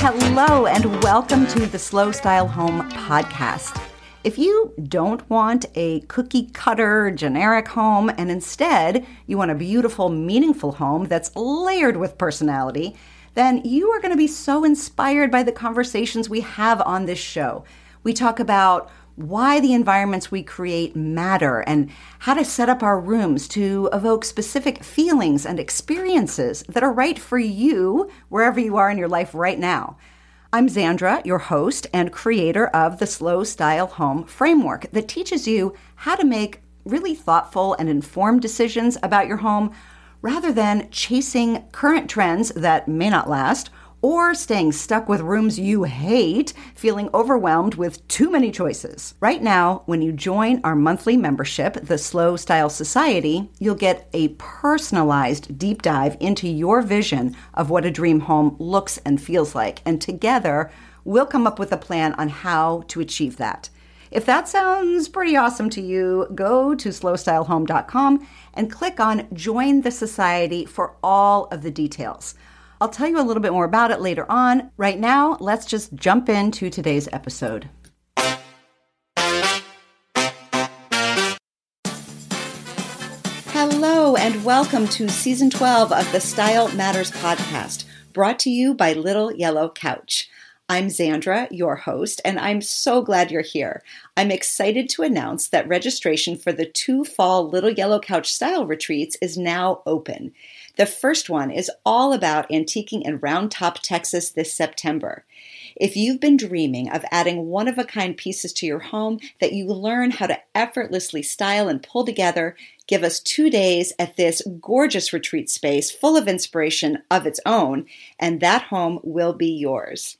Hello, and welcome to the Slow Style Home podcast. If you don't want a cookie cutter generic home and instead you want a beautiful, meaningful home that's layered with personality, then you are going to be so inspired by the conversations we have on this show. We talk about why the environments we create matter and how to set up our rooms to evoke specific feelings and experiences that are right for you wherever you are in your life right now. I'm Zandra, your host and creator of the Slow Style Home Framework that teaches you how to make really thoughtful and informed decisions about your home rather than chasing current trends that may not last or staying stuck with rooms you hate, feeling overwhelmed with too many choices. Right now, when you join our monthly membership, the Slow Style Society, you'll get a personalized deep dive into your vision of what a dream home looks and feels like. And together, we'll come up with a plan on how to achieve that. If that sounds pretty awesome to you, go to slowstylehome.com and click on Join the Society for all of the details. I'll tell you a little bit more about it later on. Right now, let's just jump into today's episode. Hello, and welcome to season 12 of the Style Matters podcast, brought to you by Little Yellow Couch. I'm Zandra, your host, and I'm so glad you're here. I'm excited to announce that registration for the two fall Little Yellow Couch style retreats is now open. The first one is all about antiquing in Round Top, Texas this September. If you've been dreaming of adding one of a kind pieces to your home that you learn how to effortlessly style and pull together, give us two days at this gorgeous retreat space full of inspiration of its own, and that home will be yours.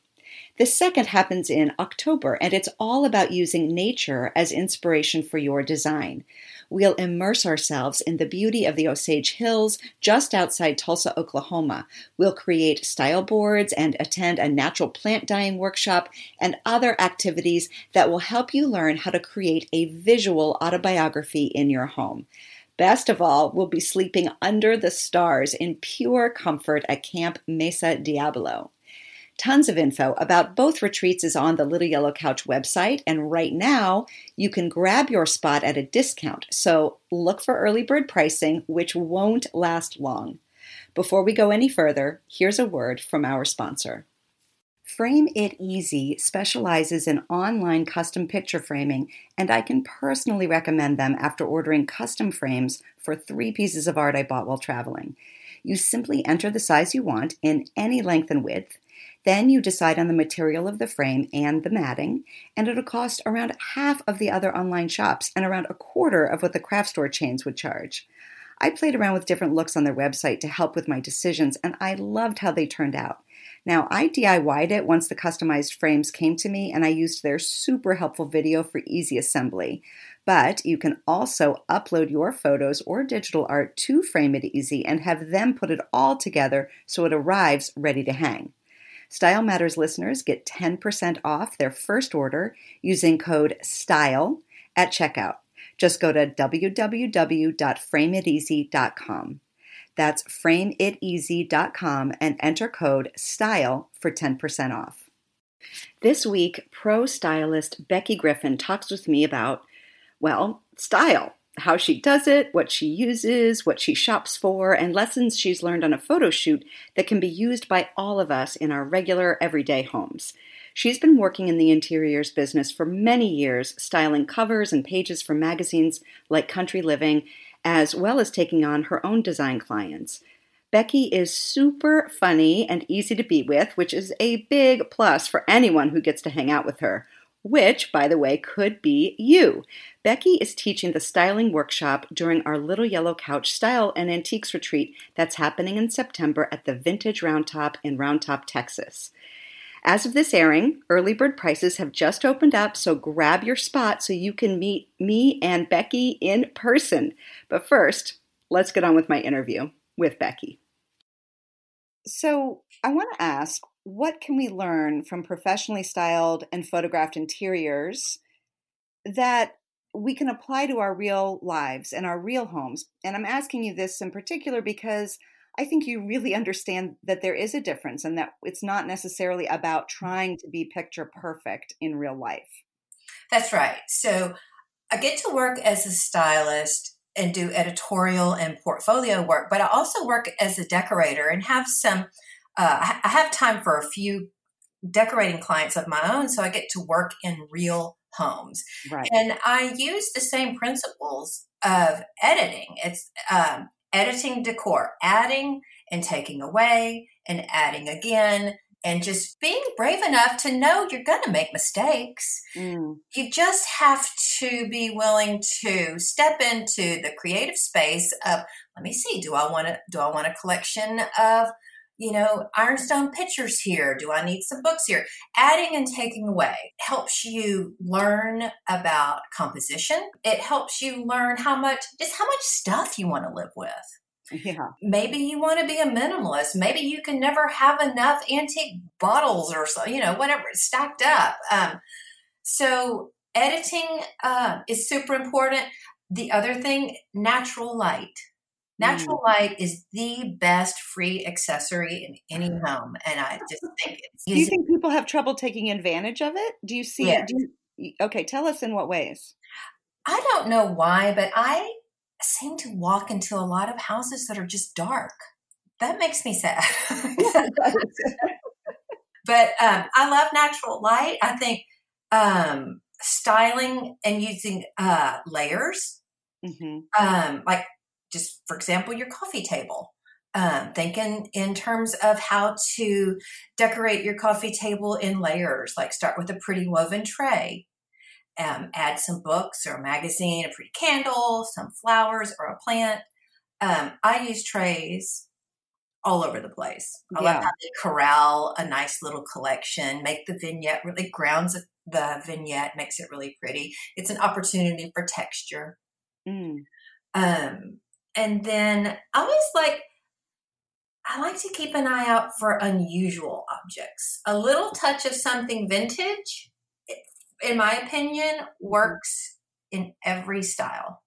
The second happens in October, and it's all about using nature as inspiration for your design. We'll immerse ourselves in the beauty of the Osage Hills just outside Tulsa, Oklahoma. We'll create style boards and attend a natural plant dyeing workshop and other activities that will help you learn how to create a visual autobiography in your home. Best of all, we'll be sleeping under the stars in pure comfort at Camp Mesa Diablo. Tons of info about both retreats is on the Little Yellow Couch website, and right now you can grab your spot at a discount. So look for early bird pricing, which won't last long. Before we go any further, here's a word from our sponsor. Frame It Easy specializes in online custom picture framing, and I can personally recommend them after ordering custom frames for three pieces of art I bought while traveling. You simply enter the size you want in any length and width then you decide on the material of the frame and the matting, and it'll cost around half of the other online shops and around a quarter of what the craft store chains would charge. I played around with different looks on their website to help with my decisions, and I loved how they turned out. Now, I DIY'd it once the customized frames came to me, and I used their super helpful video for easy assembly. But you can also upload your photos or digital art to Frame It Easy and have them put it all together so it arrives ready to hang. Style Matters listeners get 10% off their first order using code STYLE at checkout. Just go to www.frameiteasy.com. That's frameiteasy.com and enter code STYLE for 10% off. This week, pro stylist Becky Griffin talks with me about, well, style how she does it, what she uses, what she shops for, and lessons she's learned on a photo shoot that can be used by all of us in our regular everyday homes. She's been working in the interiors business for many years, styling covers and pages for magazines like Country Living, as well as taking on her own design clients. Becky is super funny and easy to be with, which is a big plus for anyone who gets to hang out with her which, by the way, could be you. Becky is teaching the styling workshop during our Little Yellow Couch Style and Antiques Retreat that's happening in September at the Vintage Roundtop in Round Top, Texas. As of this airing, early bird prices have just opened up, so grab your spot so you can meet me and Becky in person. But first, let's get on with my interview with Becky. So, I want to ask what can we learn from professionally styled and photographed interiors that we can apply to our real lives and our real homes. And I'm asking you this in particular because I think you really understand that there is a difference and that it's not necessarily about mm-hmm. trying to be picture perfect in real life. That's right. So I get to work as a stylist and do editorial and portfolio work, but I also work as a decorator and have some, uh, I have time for a few decorating clients of my own. So I get to work in real homes. Right. And I use the same principles of editing. It's um, editing decor, adding and taking away and adding again and just being brave enough to know you're going to make mistakes. Mm. You just have to be willing to step into the creative space of let me see do I want to do I want a collection of you know, ironstone pictures here. Do I need some books here? Adding and taking away helps you learn about composition. It helps you learn how much, just how much stuff you want to live with. Yeah. Maybe you want to be a minimalist. Maybe you can never have enough antique bottles or so, you know, whatever stacked up. Um, so editing uh, is super important. The other thing, natural light. Natural mm. light is the best free accessory in any home, and I just think it's. Do you think people have trouble taking advantage of it? Do you see yes. it? You, okay, tell us in what ways. I don't know why, but I seem to walk into a lot of houses that are just dark. That makes me sad. but um, I love natural light. I think um, styling and using uh, layers, mm-hmm. um, like just for example, your coffee table. Um, thinking in terms of how to decorate your coffee table in layers, like start with a pretty woven tray, um, add some books or a magazine, a pretty candle, some flowers or a plant. Um, I use trays all over the place. I yeah. love how they corral a nice little collection, make the vignette really grounds the vignette, makes it really pretty. It's an opportunity for texture. Mm. Um, and then I always like, I like to keep an eye out for unusual objects. A little touch of something vintage, in my opinion, works in every style.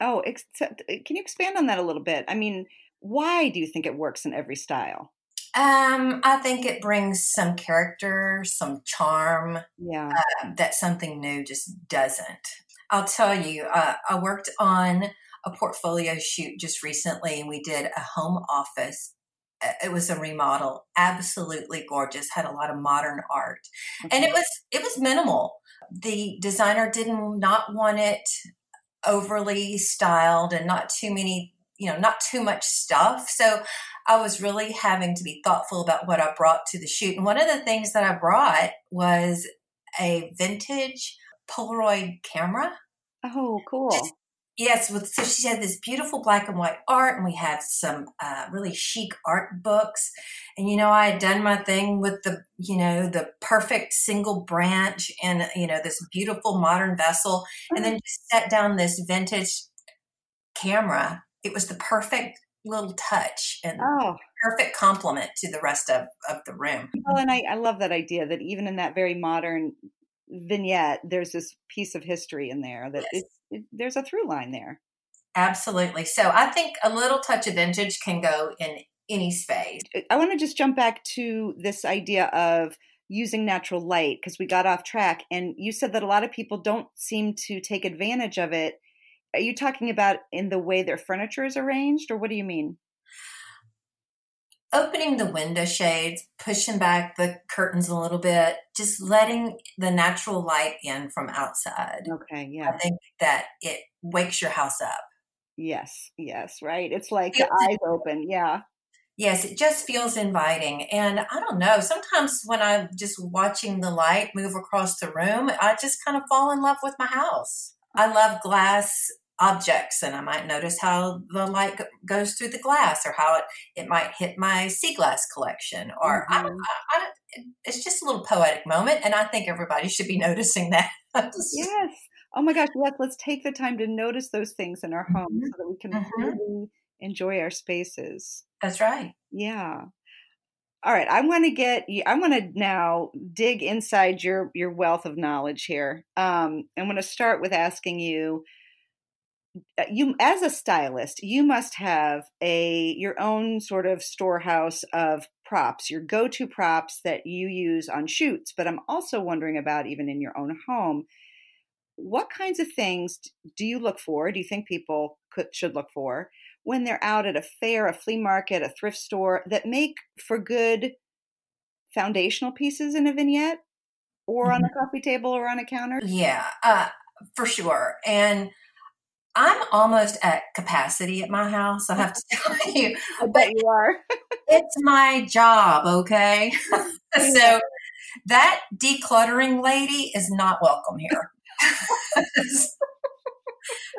Oh, except, can you expand on that a little bit? I mean, why do you think it works in every style? Um, I think it brings some character, some charm. Yeah, uh, that something new just doesn't. I'll tell you, uh, I worked on a portfolio shoot just recently and we did a home office it was a remodel absolutely gorgeous had a lot of modern art okay. and it mm-hmm. was it was minimal the designer did not not want it overly styled and not too many you know not too much stuff so i was really having to be thoughtful about what i brought to the shoot and one of the things that i brought was a vintage polaroid camera Oh, cool. Just Yes, with, so she had this beautiful black and white art, and we had some uh, really chic art books. And you know, I had done my thing with the, you know, the perfect single branch and you know this beautiful modern vessel, and then mm-hmm. just set down this vintage camera. It was the perfect little touch and oh. perfect complement to the rest of, of the room. Well, and I, I love that idea that even in that very modern vignette, there's this piece of history in there that yes it, there's a through line there. Absolutely. So I think a little touch of vintage can go in any space. I want to just jump back to this idea of using natural light because we got off track and you said that a lot of people don't seem to take advantage of it. Are you talking about in the way their furniture is arranged or what do you mean? Opening the window shades, pushing back the curtains a little bit, just letting the natural light in from outside. Okay, yeah. I think that it wakes your house up. Yes, yes, right. It's like the eyes open. Yeah. Yes, it just feels inviting. And I don't know, sometimes when I'm just watching the light move across the room, I just kind of fall in love with my house. I love glass objects and I might notice how the light goes through the glass or how it, it might hit my sea glass collection or mm-hmm. I, I, I it's just a little poetic moment and I think everybody should be noticing that. yes. Oh my gosh, yes, let's take the time to notice those things in our homes mm-hmm. so that we can mm-hmm. really enjoy our spaces. That's right. Yeah. All right, I want to get I want to now dig inside your your wealth of knowledge here. Um, I'm going to start with asking you you as a stylist, you must have a your own sort of storehouse of props, your go-to props that you use on shoots, but I'm also wondering about even in your own home. What kinds of things do you look for? Do you think people could should look for when they're out at a fair, a flea market, a thrift store that make for good foundational pieces in a vignette or mm-hmm. on a coffee table or on a counter? Yeah, uh, for sure. And I'm almost at capacity at my house. I have to tell you. I bet you are. it's my job, okay? so that decluttering lady is not welcome here.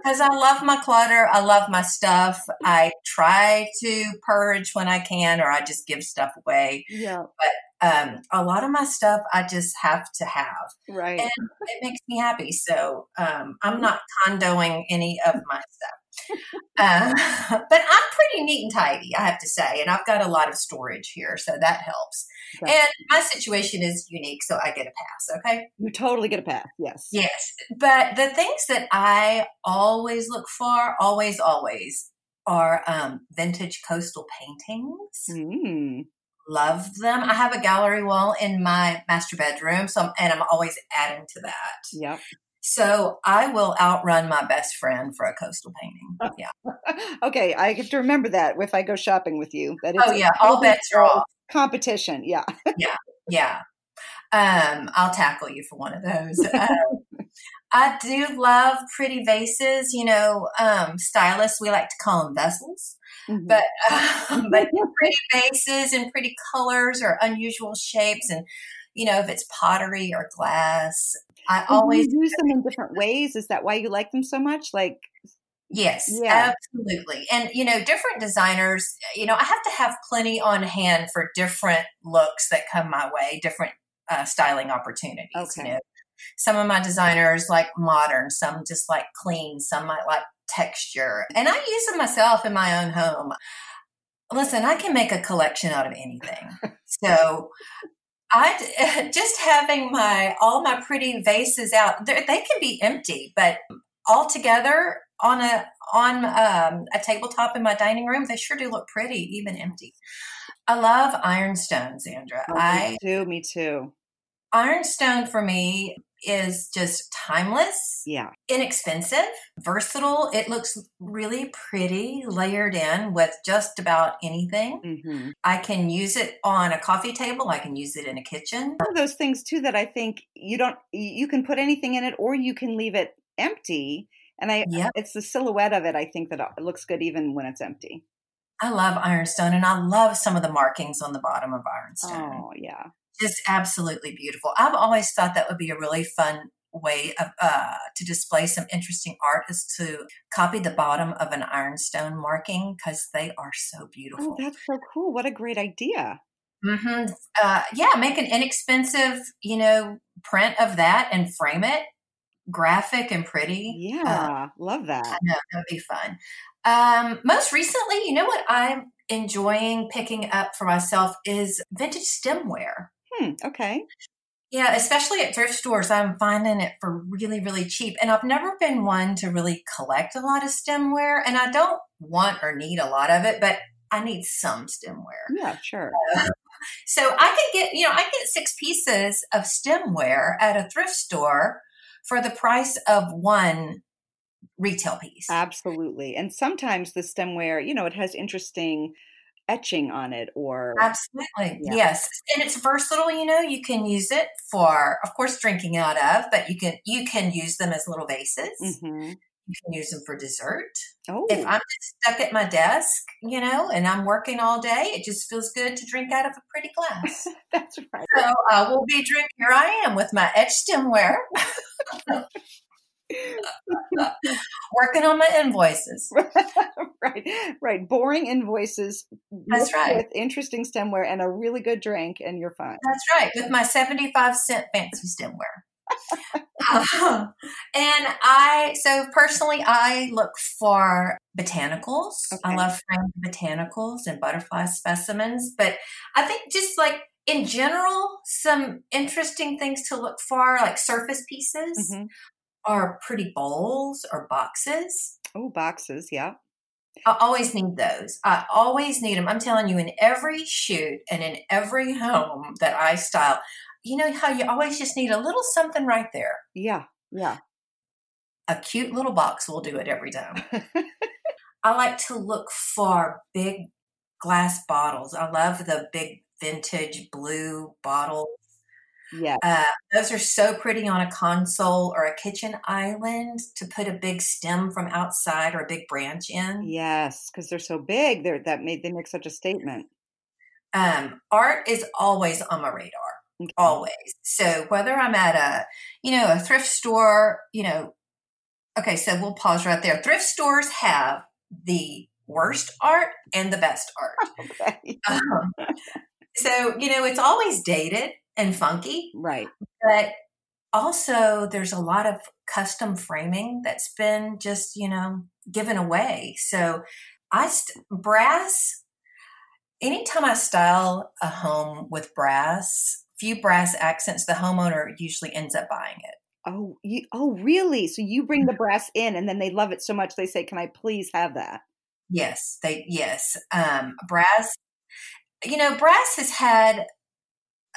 Because I love my clutter. I love my stuff. I try to purge when I can, or I just give stuff away. Yeah. But um, a lot of my stuff I just have to have. Right. And it makes me happy. So um, I'm not Kondoing any of my stuff. uh, but I'm pretty neat and tidy, I have to say. And I've got a lot of storage here, so that helps. Right. And my situation is unique, so I get a pass, okay? You totally get a pass, yes. Yes. But the things that I always look for, always, always, are um, vintage coastal paintings. Mm love them. I have a gallery wall in my master bedroom, so and I'm always adding to that. Yeah. So I will outrun my best friend for a coastal painting. Yeah. okay, I have to remember that if I go shopping with you. That oh yeah, all bets are off. Competition. Yeah. yeah. Yeah. Um, I'll tackle you for one of those. Um, I do love pretty vases. You know, um, stylists we like to call them vessels. Mm-hmm. But um, but pretty vases and pretty colors or unusual shapes, and you know if it's pottery or glass, I always use them in different ways. Is that why you like them so much? Like Yes, yeah. absolutely. And, you know, different designers, you know, I have to have plenty on hand for different looks that come my way, different uh, styling opportunities. Okay. You know, some of my designers like modern, some just like clean, some might like texture. And I use them myself in my own home. Listen, I can make a collection out of anything. so I just having my all my pretty vases out. They can be empty, but all together on a on um, a tabletop in my dining room, they sure do look pretty, even empty. I love ironstone, Zandra. Oh, I do. Me too. Ironstone for me is just timeless, yeah, inexpensive, versatile. It looks really pretty, layered in with just about anything. Mm-hmm. I can use it on a coffee table. I can use it in a kitchen. One of those things too that I think you don't you can put anything in it, or you can leave it empty. And I, yep. it's the silhouette of it. I think that it looks good even when it's empty. I love ironstone, and I love some of the markings on the bottom of ironstone. Oh yeah, just absolutely beautiful. I've always thought that would be a really fun way of uh, to display some interesting art is to copy the bottom of an ironstone marking because they are so beautiful. Oh, that's so cool! What a great idea. Mm-hmm. Uh, yeah, make an inexpensive, you know, print of that and frame it, graphic and pretty. Yeah, uh, love that. I know that would be fun. Um, most recently, you know what I'm enjoying picking up for myself is vintage stemware. Hmm, okay. Yeah, especially at thrift stores, I'm finding it for really, really cheap. And I've never been one to really collect a lot of stemware, and I don't want or need a lot of it, but I need some stemware. Yeah, sure. Uh, so I can get, you know, I get six pieces of stemware at a thrift store for the price of one retail piece. Absolutely. And sometimes the stemware, you know, it has interesting etching on it or absolutely yeah. yes and it's versatile you know you can use it for of course drinking out of but you can you can use them as little vases mm-hmm. you can use them for dessert oh. if i'm stuck at my desk you know and i'm working all day it just feels good to drink out of a pretty glass that's right so uh, we'll be drinking here i am with my etched stemware Working on my invoices. right, right. Boring invoices. That's right. With interesting stemware and a really good drink, and you're fine. That's right. With my 75 cent fancy stemware. um, and I, so personally, I look for botanicals. Okay. I love botanicals and butterfly specimens. But I think just like in general, some interesting things to look for, like surface pieces, Mhm. Are pretty bowls or boxes. Oh, boxes. Yeah. I always need those. I always need them. I'm telling you, in every shoot and in every home that I style, you know how you always just need a little something right there. Yeah. Yeah. A cute little box will do it every time. I like to look for big glass bottles. I love the big vintage blue bottles. Yeah. Uh, those are so pretty on a console or a kitchen island to put a big stem from outside or a big branch in. Yes, because they're so big. They're that made they make such a statement. Um, art is always on my radar. Okay. always. So whether I'm at a, you know, a thrift store, you know, okay, so we'll pause right there. Thrift stores have the worst art and the best art. Okay. Um, so, you know, it's always dated and funky, Right. but also there's a lot of custom framing that's been just, you know, given away. So I, st- brass, anytime I style a home with brass, few brass accents, the homeowner usually ends up buying it. Oh, you, oh, really? So you bring the brass in, and then they love it so much they say, "Can I please have that?" Yes, they yes. Um, brass, you know, brass has had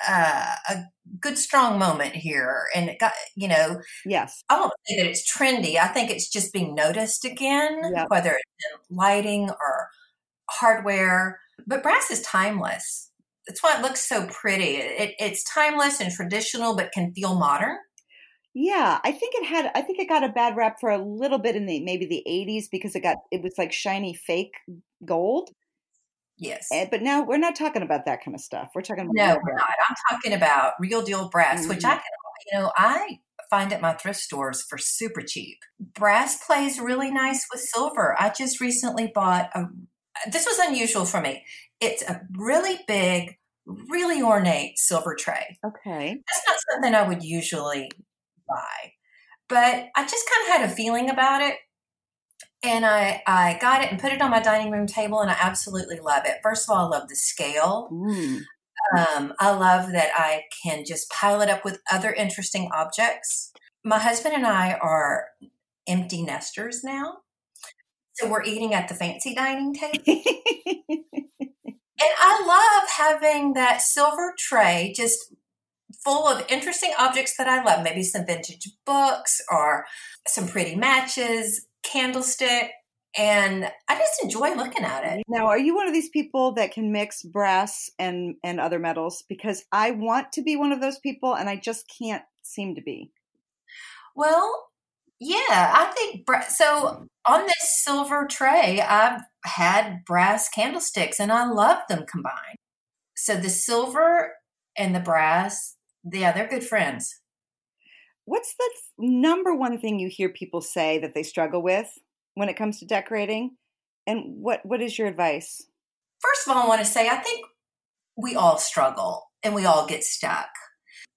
uh, a good strong moment here, and it got you know, Yes. I won't say that it's trendy. I think it's just being noticed again, Yep. whether it's in lighting or hardware. But brass is timeless. That's why it looks so pretty. It, it's timeless and traditional, but can feel modern. Yeah, I think it had. I think it got a bad rap for a little bit in the maybe the '80s because it got it was like shiny fake gold. Yes. Eh, But now we're not talking about that kind of stuff. We're talking about No, we're not. I'm talking about real deal brass, which I Mhm. can, you know, I find at my thrift stores for super cheap. Brass plays really nice with silver. I just recently bought a, this was unusual for me. It's a really big, really ornate silver tray. Okay. That's not something I would usually buy, but I just kind of had a feeling about it. And I, I got it and put it on my dining room table, and I absolutely love it. First of all, I love the scale. Mm. Um, I love that I can just pile it up with other interesting objects. My husband and I are empty nesters now. So we're eating at the fancy dining table. And I love having that silver tray just full of interesting objects that I love. Maybe some vintage books or some pretty matches, candlestick. And I just enjoy looking at it. now, are you one of these people that can mix brass and and other metals? Because I want to be one of those people, and I just can't seem to be. Well, yeah, I think bra- so. On this silver tray, I've had brass candlesticks and I love them combined. So the silver and the brass, yeah, they're good friends. What's the number one thing you hear people say that they struggle with when it comes to decorating? And what what is your advice? First of all, I want to say I think we all struggle and we all get stuck.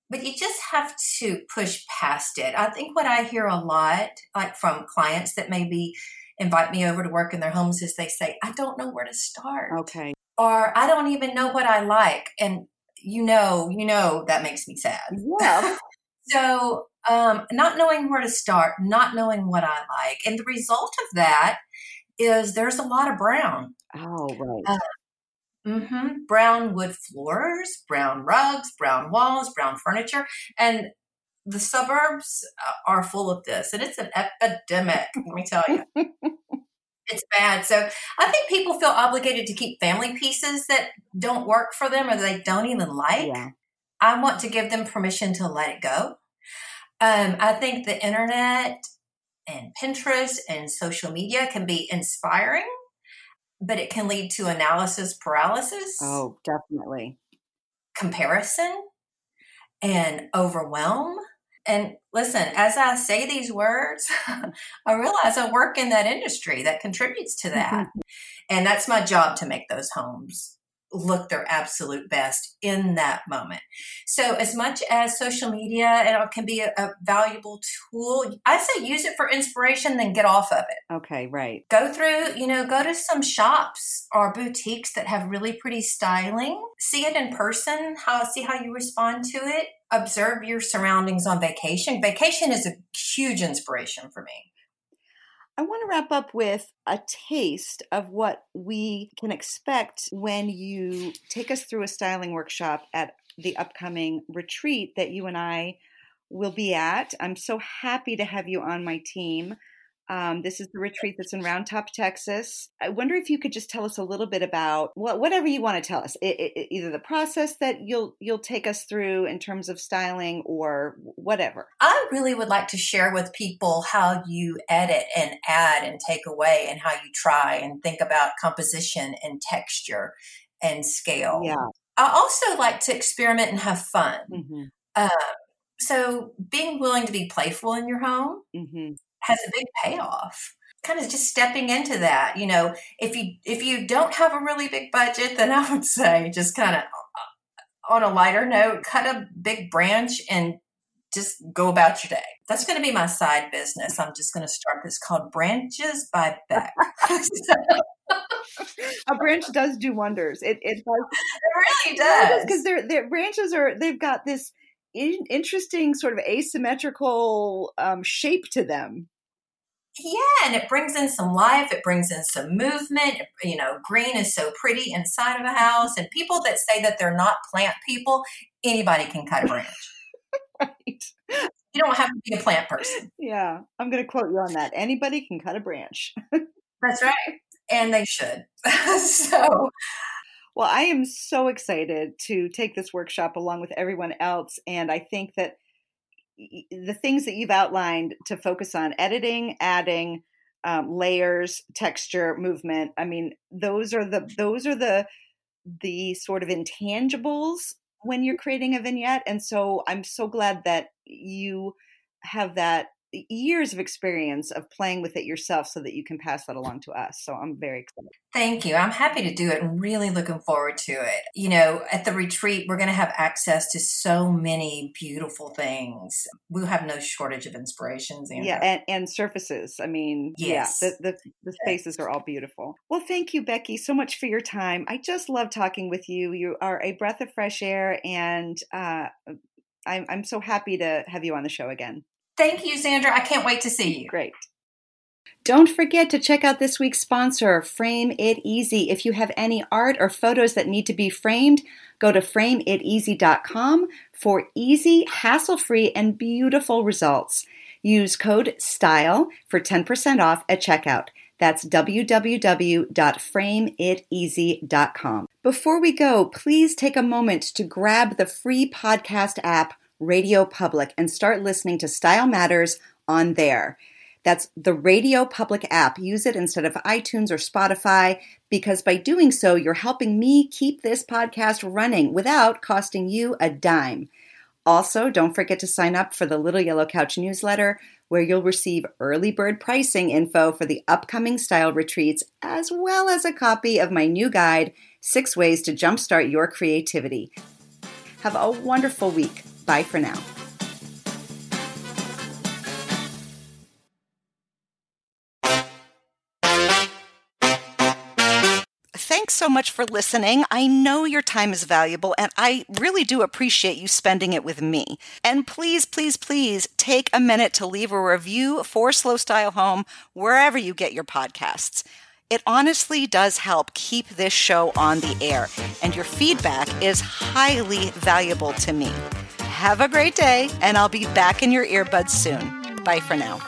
But you just have to push past it. I think what I hear a lot, like from clients that maybe invite me over to work in their homes, is they say, I don't know where to start. Okay. or I don't even know what I like. And you know, you know, that makes me sad. Yeah. So, um, not knowing where to start, not knowing what I like. And the result of that is there's a lot of brown. oh, right. Uh, hmm Brown wood floors, brown rugs, brown walls, brown furniture. And the suburbs uh, are full of this. And it's an epidemic, let me tell you. it's bad. So I think people feel obligated to keep family pieces that don't work for them or they don't even like. yeah. I want to give them permission to let it go. Um, I think the internet and Pinterest and social media can be inspiring, but it can lead to analysis paralysis, Oh, definitely. comparison, and overwhelm. And listen, as I say these words, I realize I work in that industry that contributes to that. and that's my job to make those homes look their absolute best in that moment. So, as much as social media it can be a, a, valuable tool, I say use it for inspiration, then get off of it. Okay, right. Go through, you know, go to some shops or boutiques that have really pretty styling. See it in person. How see how you respond to it. Observe your surroundings on vacation. Vacation is a huge inspiration for me. I want to wrap up with a taste of what we can expect when you take us through a styling workshop at the upcoming retreat that you and I will be at. I'm so happy to have you on my team. Um, this is the retreat that's in Round Top, Texas. I wonder if you could just tell us a little bit about what, whatever you want to tell us, it, it, either the process that you'll you'll take us through in terms of styling or whatever. I really would like to share with people how you edit and add and take away, and how you try and think about composition and texture and scale. Yeah. I also like to experiment and have fun. Mm-hmm. Uh, so being willing to be playful in your home. Mm-hmm has a big payoff. Kind of just stepping into that you know if you if you don't have a really big budget then i would say just kind of uh, on a lighter note cut a big branch and just go about your day. That's going to be my side business. I'm just going to start this called branches by beck. A branch does do wonders. It, it does it really does because their their branches are they've got this in, interesting sort of asymmetrical um, shape to them. Yeah, and it brings in some life. It brings in some movement. You know, green is so pretty inside of a house. And people that say that they're not plant people, anybody can cut a branch. right. You don't have to be a plant person. Yeah, I'm going to quote you on that. Anybody can cut a branch. That's right. And they should. so, well, I am so excited to take this workshop along with everyone else. And I think that the things that you've outlined to focus on editing, adding, um, layers, texture, movement. I mean, those are the those are the the sort of intangibles when you're creating a vignette. And so I'm so glad that you have that years of experience of playing with it yourself so that you can pass that along to us. So I'm very excited. Thank you. I'm happy to do it and really looking forward to it. You know, at the retreat, we're going to have access to so many beautiful things. We'll have no shortage of inspirations. Yeah, and, and surfaces. I mean, yes. yeah, the, the, the spaces are all beautiful. Well, thank you, Becky, so much for your time. I just love talking with you. You are a breath of fresh air, and uh, I'm, I'm so happy to have you on the show again. Thank you, Zandra. I can't wait to see you. Great. Don't forget to check out this week's sponsor, Frame It Easy. If you have any art or photos that need to be framed, go to frameiteasy.com for easy, hassle free, and beautiful results. Use code STYLE for 10% off at checkout. That's www.frameiteasy.com. Before we go, please take a moment to grab the free podcast app Radio Public and start listening to Style Matters on there. That's the Radio Public app. Use it instead of iTunes or Spotify because by doing so, you're helping me keep this podcast running without costing you a dime. Also, don't forget to sign up for the Little Yellow Couch newsletter, where you'll receive early bird pricing info for the upcoming style retreats, as well as a copy of my new guide, Six Ways to Jumpstart Your Creativity. Have a wonderful week. Bye for now. Thanks so much for listening. I know your time is valuable and I really do appreciate you spending it with me. And please, please, please take a minute to leave a review for Slow Style Home wherever you get your podcasts. It honestly does help keep this show on the air, and your feedback is highly valuable to me. Have a great day, and I'll be back in your earbuds soon. Bye for now.